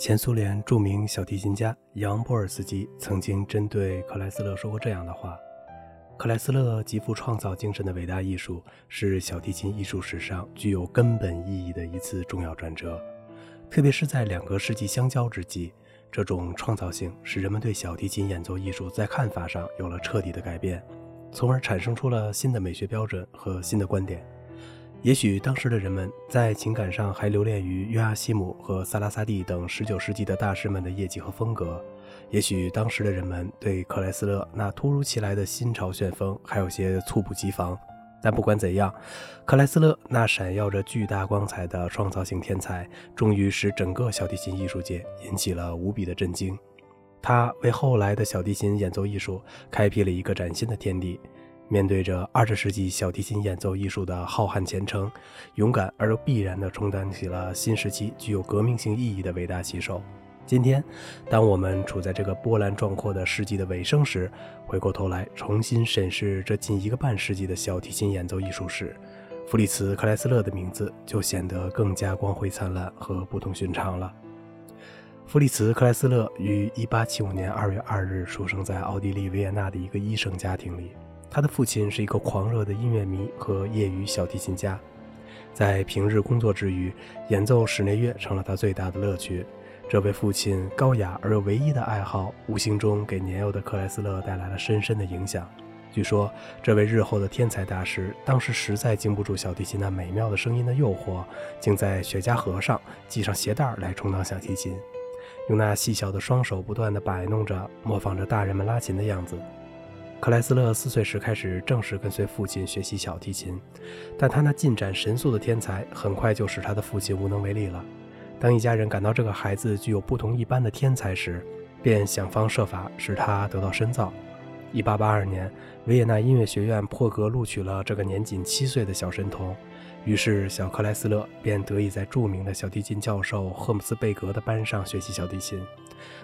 前苏联著名小提琴家扬波尔斯基曾经针对克莱斯勒说过这样的话：“克莱斯勒极富创造精神的伟大艺术，是小提琴艺术史上具有根本意义的一次重要转折。特别是在两个世纪相交之际，这种创造性使人们对小提琴演奏艺术在看法上有了彻底的改变，从而产生出了新的美学标准和新的观点。”也许当时的人们在情感上还留恋于约阿希姆和萨拉萨蒂等19世纪的大师们的业绩和风格，也许当时的人们对克莱斯勒那突如其来的新潮旋风还有些猝不及防。但不管怎样，克莱斯勒那闪耀着巨大光彩的创造性天才，终于使整个小提琴艺术界引起了无比的震惊。他为后来的小提琴演奏艺术开辟了一个崭新的天地。面对着二十世纪小提琴演奏艺术的浩瀚前程，勇敢而又必然地充当起了新时期具有革命性意义的伟大旗手。今天，当我们处在这个波澜壮阔的世纪的尾声时，回过头来重新审视这近一个半世纪的小提琴演奏艺术史，弗里茨·克莱斯勒的名字就显得更加光辉灿烂和不同寻常了。弗里茨·克莱斯勒于1875年2月2日出生在奥地利维也纳的一个医生家庭里。他的父亲是一个狂热的音乐迷和业余小提琴家，在平日工作之余，演奏室内乐成了他最大的乐趣。这位父亲高雅而又唯一的爱好，无形中给年幼的克莱斯勒带来了深深的影响。据说，这位日后的天才大师当时实在经不住小提琴那美妙的声音的诱惑，竟在雪茄盒上系上鞋带来充当小提琴，用那细小的双手不断地摆弄着，模仿着大人们拉琴的样子。克莱斯勒四岁时开始正式跟随父亲学习小提琴，但他那进展神速的天才很快就使他的父亲无能为力了。当一家人感到这个孩子具有不同一般的天才时，便想方设法使他得到深造。1882年，维也纳音乐学院破格录取了这个年仅七岁的小神童，于是小克莱斯勒便得以在著名的小提琴教授赫姆斯贝格的班上学习小提琴。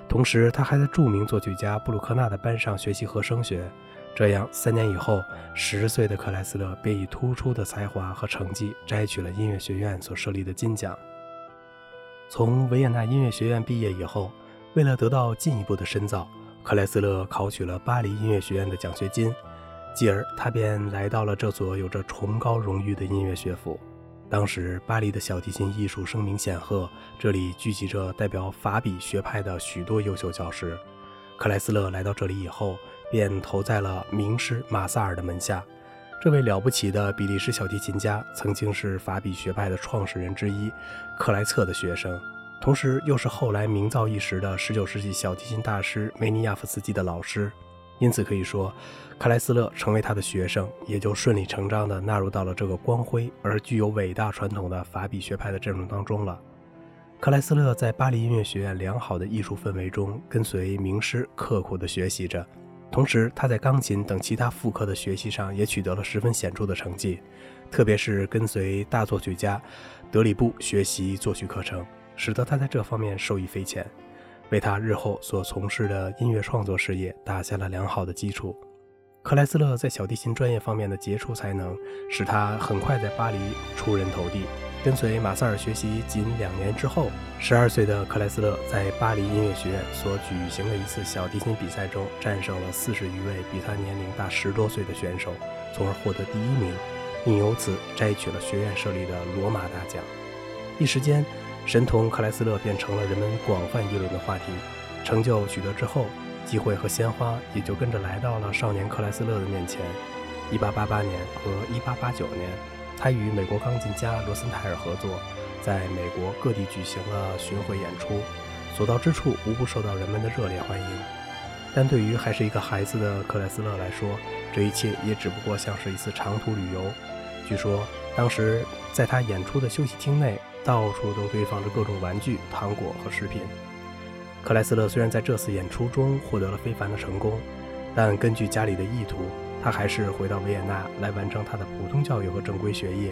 同时，他还在著名作曲家布鲁克纳的班上学习和声学。这样，三年以后，十岁的克莱斯勒便以突出的才华和成绩摘取了音乐学院所设立的金奖。从维也纳音乐学院毕业以后，为了得到进一步的深造，克莱斯勒考取了巴黎音乐学院的奖学金。继而，他便来到了这所有着崇高荣誉的音乐学府。当时，巴黎的小提琴艺术声名显赫，这里聚集着代表法比学派的许多优秀教师。克莱斯勒来到这里以后，便投在了名师马萨尔的门下。这位了不起的比利时小提琴家，曾经是法比学派的创始人之一克莱策的学生，同时又是后来名噪一时的19世纪小提琴大师梅尼亚夫斯基的老师。因此可以说，克莱斯勒成为他的学生，也就顺理成章地纳入到了这个光辉而具有伟大传统的法比学派的阵容当中了。克莱斯勒在巴黎音乐学院良好的艺术氛围中，跟随名师刻苦地学习着，同时他在钢琴等其他副科的学习上也取得了十分显著的成绩，特别是跟随大作曲家德里布学习作曲课程，使得他在这方面受益匪浅。为他日后所从事的音乐创作事业打下了良好的基础。克莱斯勒在小提琴专业方面的杰出才能，使他很快在巴黎出人头地。跟随马萨尔学习仅两年之后，十二岁的克莱斯勒在巴黎音乐学院所举行的一次小提琴比赛中，战胜了四十余位比他年龄大十多岁的选手，从而获得第一名，并由此摘取了学院设立的罗马大奖。一时间。神童克莱斯勒便成了人们广泛议论的话题。成就取得之后，机会和鲜花也就跟着来到了少年克莱斯勒的面前。1888年和1889年，他与美国钢琴家罗森泰尔合作，在美国各地举行了巡回演出，所到之处无不受到人们的热烈欢迎。但对于还是一个孩子的克莱斯勒来说，这一切也只不过像是一次长途旅游。据说，当时在他演出的休息厅内。到处都堆放着各种玩具、糖果和食品。克莱斯勒虽然在这次演出中获得了非凡的成功，但根据家里的意图，他还是回到维也纳来完成他的普通教育和正规学业。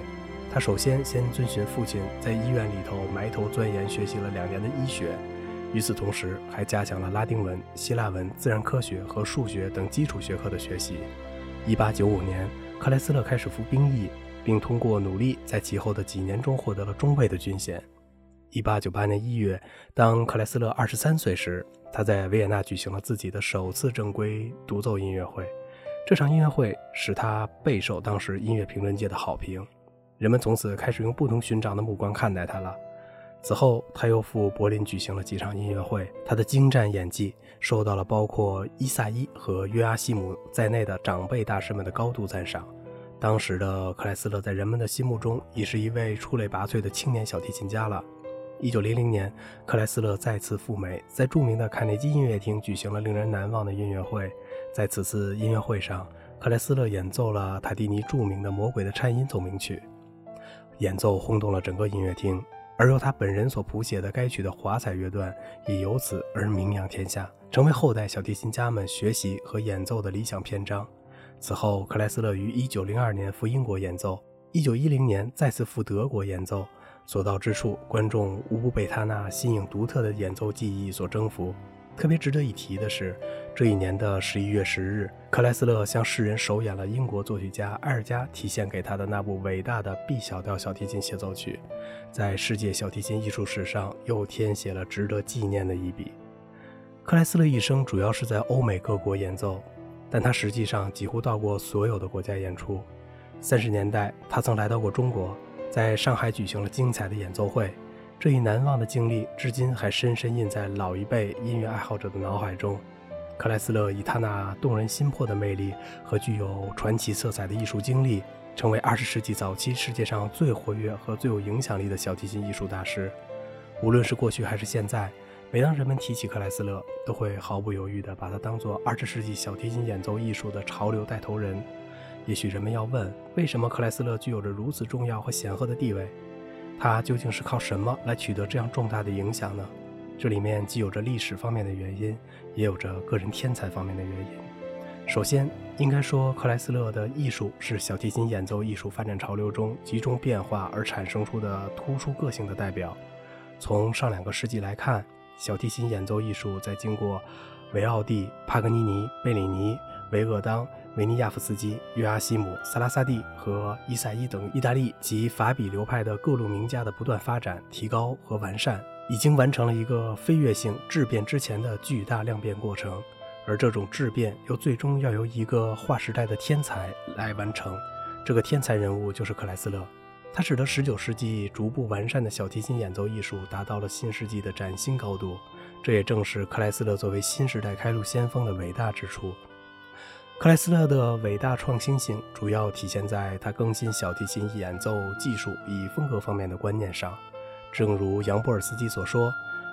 他首先先遵循父亲，在医院里头埋头钻研学习了两年的医学，与此同时还加强了拉丁文、希腊文、自然科学和数学等基础学科的学习。1895年，克莱斯勒开始服兵役。并通过努力，在其后的几年中获得了中尉的军衔。1898年1月，当克莱斯勒23岁时，他在维也纳举行了自己的首次正规独奏音乐会。这场音乐会使他备受当时音乐评论界的好评，人们从此开始用不同寻常的目光看待他了。此后，他又赴柏林举行了几场音乐会，他的精湛演技受到了包括伊萨伊和约阿希姆在内的长辈大师们的高度赞赏。当时的克莱斯勒在人们的心目中已是一位出类拔萃的青年小提琴家了。一九零零年，克莱斯勒再次赴美，在著名的卡内基音乐厅举行了令人难忘的音乐会。在此次音乐会上，克莱斯勒演奏了塔蒂尼著名的《魔鬼的颤音》奏鸣曲，演奏轰动了整个音乐厅。而由他本人所谱写的该曲的华彩乐段也由此而名扬天下，成为后代小提琴家们学习和演奏的理想篇章。此后，克莱斯勒于1902年赴英国演奏，1910年再次赴德国演奏。所到之处，观众无不被他那新颖独特的演奏技艺所征服。特别值得一提的是，这一年的十一月十日，克莱斯勒向世人首演了英国作曲家埃尔加提献给他的那部伟大的 B 小调小提琴协奏曲，在世界小提琴艺术史上又添写了值得纪念的一笔。克莱斯勒一生主要是在欧美各国演奏，但他实际上几乎到过所有的国家演出。三十年代，他曾来到过中国，在上海举行了精彩的演奏会。这一难忘的经历，至今还深深印在老一辈音乐爱好者的脑海中。克莱斯勒以他那动人心魄的魅力和具有传奇色彩的艺术经历，成为二十世纪早期世界上最活跃和最有影响力的小提琴艺术大师。无论是过去还是现在，每当人们提起克莱斯勒，都会毫不犹豫地把他当作二十世纪小提琴演奏艺术的潮流带头人。也许人们要问，为什么克莱斯勒具有着如此重要和显赫的地位？他究竟是靠什么来取得这样重大的影响呢？这里面既有着历史方面的原因，也有着个人天才方面的原因。首先，应该说克莱斯勒的艺术是小提琴演奏艺术发展潮流中集中变化而产生出的突出个性的代表。从上两个世纪来看，小提琴演奏艺术在经过维奥蒂、帕格尼尼、贝里尼、维厄当。维尼亚夫斯基、约阿希姆、萨拉萨蒂和伊赛伊等意大利及法比流派的各路名家的不断发展、提高和完善，已经完成了一个飞跃性质变之前的巨大量变过程。而这种质变又最终要由一个划时代的天才来完成。这个天才人物就是克莱斯勒，他使得19世纪逐步完善的小提琴演奏艺术达到了新世纪的崭新高度。这也正是克莱斯勒作为新时代开路先锋的伟大之处。克莱斯勒的伟大创新性主要体现在他更新小提琴演奏技术与风格方面的观念上。正如杨波尔斯基所说：“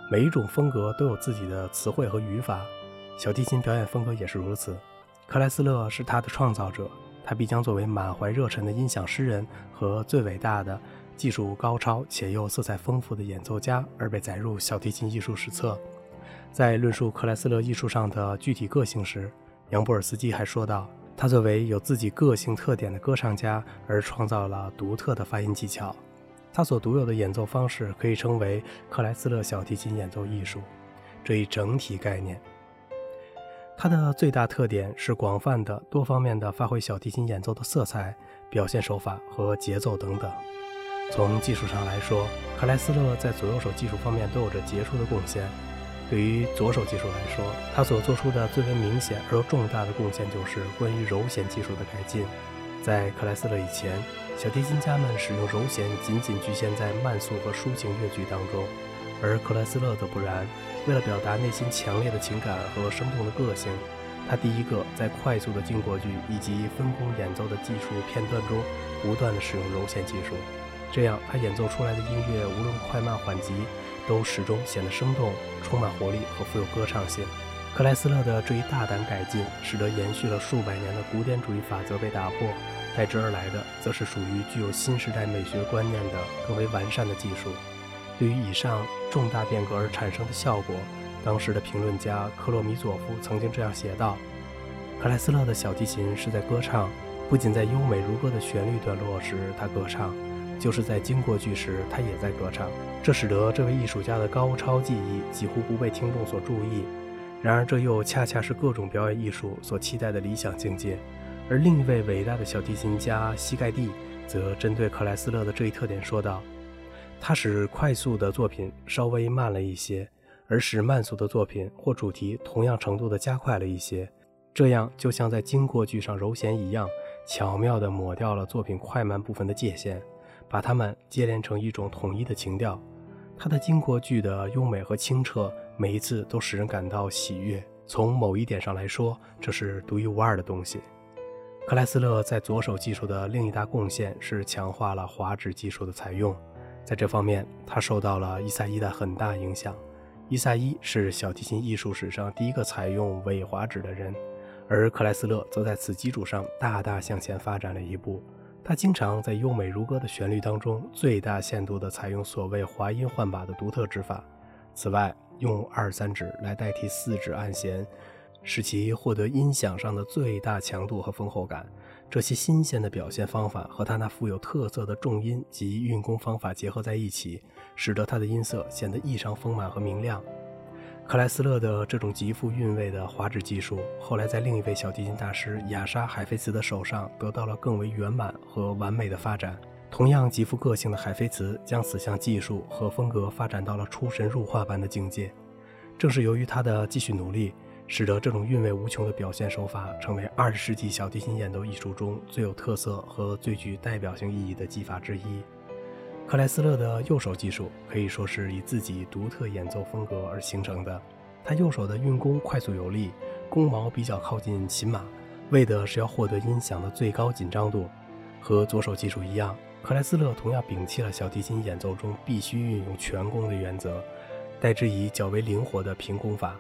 每一种风格都有自己的词汇和语法，小提琴表演风格也是如此。”克莱斯勒是他的创造者，他必将作为满怀热忱的音响诗人和最伟大的、技术高超且又色彩丰富的演奏家而被载入小提琴艺术史册。在论述克莱斯勒艺术上的具体个性时，杨布尔斯基还说道：“他作为有自己个性特点的歌唱家，而创造了独特的发音技巧。他所独有的演奏方式可以称为克莱斯勒小提琴演奏艺术这一整体概念。它的最大特点是广泛的、多方面的发挥小提琴演奏的色彩、表现手法和节奏等等。从技术上来说，克莱斯勒在左右手技术方面都有着杰出的贡献。”对于左手技术来说，他所做出的最为明显而又重大的贡献就是关于柔弦技术的改进。在克莱斯勒以前，小提琴家们使用柔弦仅仅局限在慢速和抒情乐句当中，而克莱斯勒则不然。为了表达内心强烈的情感和生动的个性，他第一个在快速的经过句以及分工演奏的技术片段中不断地使用柔弦技术，这样他演奏出来的音乐无论快慢缓急。都始终显得生动、充满活力和富有歌唱性。克莱斯勒的这一大胆改进，使得延续了数百年的古典主义法则被打破，代之而来的，则是属于具有新时代美学观念的更为完善的技术。对于以上重大变革而产生的效果，当时的评论家克洛米佐夫曾经这样写道：“克莱斯勒的小提琴是在歌唱，不仅在优美如歌的旋律段落时他歌唱。”就是在经过句时，他也在歌唱，这使得这位艺术家的高超技艺几乎不被听众所注意。然而，这又恰恰是各种表演艺术所期待的理想境界。而另一位伟大的小提琴家西盖蒂则针对克莱斯勒的这一特点说道：“他使快速的作品稍微慢了一些，而使慢速的作品或主题同样程度的加快了一些。这样就像在经过句上揉弦一样，巧妙地抹掉了作品快慢部分的界限，把它们接连成一种统一的情调。它的经过句的优美和清澈，每一次都使人感到喜悦。从某一点上来说，这是独一无二的东西。克莱斯勒在左手技术的另一大贡献是强化了滑指技术的采用。在这方面，他受到了伊萨伊的很大影响。伊萨伊是小提琴艺术史上第一个采用伪滑指的人。而克莱斯勒则在此基础上大大向前发展了一步。他经常在优美如歌的旋律当中最大限度地采用所谓滑音换把的独特指法。此外，用二三指来代替四指按弦，使其获得音响上的最大强度和丰厚感。这些新鲜的表现方法和他那富有特色的重音及运弓方法结合在一起，使得他的音色显得异常丰满和明亮。克莱斯勒的这种极富韵味的滑指技术，后来在另一位小提琴大师雅莎·海菲茨的手上得到了更为圆满和完美的发展。同样极富个性的海菲茨将此项技术和风格发展到了出神入化般的境界。正是由于他的继续努力，使得这种韵味无穷的表现手法成为二十世纪小提琴演奏艺术中最有特色和最具代表性意义的技法之一。克莱斯勒的右手技术可以说是以自己独特演奏风格而形成的。他右手的运弓快速有力，弓毛比较靠近琴码，为的是要获得音响的最高紧张度。和左手技术一样，克莱斯勒同样摒弃了小提琴演奏中必须运用全弓的原则，代之以较为灵活的平弓法。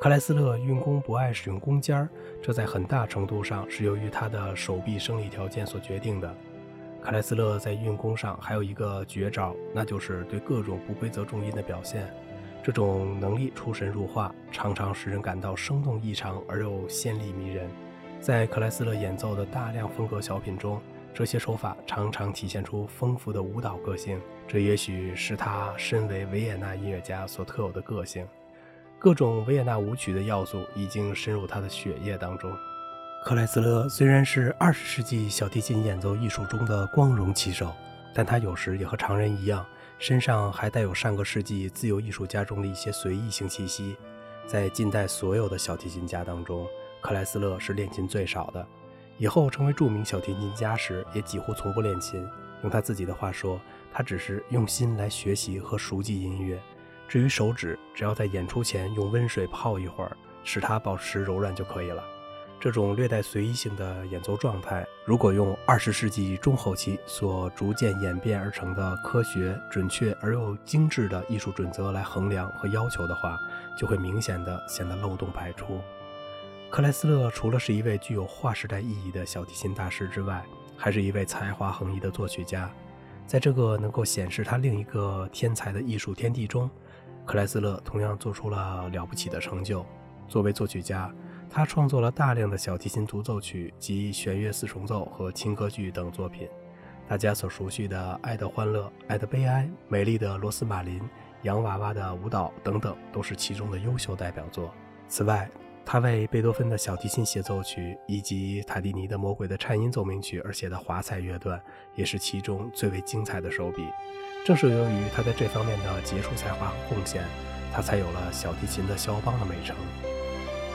克莱斯勒运弓不爱使用弓尖儿，这在很大程度上是由于他的手臂生理条件所决定的。克莱斯勒在运弓上还有一个绝招，那就是对各种不规则重音的表现。这种能力出神入化，常常使人感到生动异常而又鲜丽迷人。在克莱斯勒演奏的大量风格小品中，这些手法常常体现出丰富的舞蹈个性。这也许是他身为维也纳音乐家所特有的个性。各种维也纳舞曲的要素已经深入他的血液当中。克莱斯勒虽然是二十世纪小提琴演奏艺术中的光荣旗手，但他有时也和常人一样，身上还带有上个世纪自由艺术家中的一些随意性气息。在近代所有的小提琴家当中，克莱斯勒是练琴最少的。以后成为著名小提琴家时，也几乎从不练琴。用他自己的话说，他只是用心来学习和熟记音乐。至于手指，只要在演出前用温水泡一会儿，使它保持柔软就可以了。这种略带随意性的演奏状态，如果用二十世纪中后期所逐渐演变而成的科学、准确而又精致的艺术准则来衡量和要求的话，就会明显的显得漏洞百出。克莱斯勒除了是一位具有划时代意义的小提琴大师之外，还是一位才华横溢的作曲家。在这个能够显示他另一个天才的艺术天地中，克莱斯勒同样做出了了不起的成就。作为作曲家，他创作了大量的小提琴独奏曲及弦乐四重奏和轻歌剧等作品。大家所熟悉的《爱的欢乐》《爱的悲哀》《美丽的罗斯玛琳》《洋娃娃的舞蹈》等等，都是其中的优秀代表作。此外，他为贝多芬的小提琴协奏曲以及塔蒂尼的《魔鬼的颤音奏鸣曲》而写的华彩乐段，也是其中最为精彩的手笔。正是由于他在这方面的杰出才华和贡献，他才有了小提琴的肖邦的美称。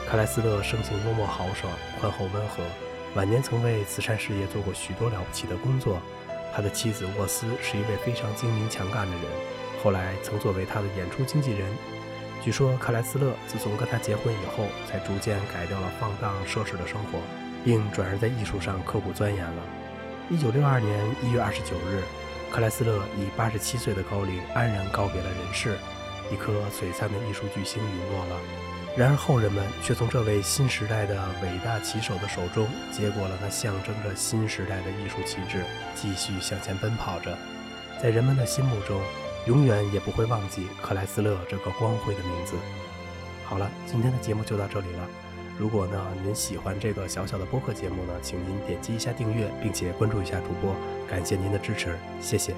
克莱斯勒生性幽默豪爽、宽厚温和，晚年曾为慈善事业做过许多了不起的工作。他的妻子沃斯是一位非常精明强干的人，后来曾作为他的演出经纪人。据说克莱斯勒自从跟他结婚以后，才逐渐改掉了放荡奢侈的生活，并转而在艺术上刻苦钻研了。一九六二年一月二十九日，克莱斯勒以八十七岁的高龄安然告别了人世，一颗璀璨的艺术巨星陨落了。然而后人们却从这位新时代的伟大棋手的手中接过了那象征着新时代的艺术旗帜，继续向前奔跑着。在人们的心目中，永远也不会忘记克莱斯勒这个光辉的名字。好了，今天的节目就到这里了。如果呢您喜欢这个小小的播客节目呢，请您点击一下订阅，并且关注一下主播，感谢您的支持，谢谢。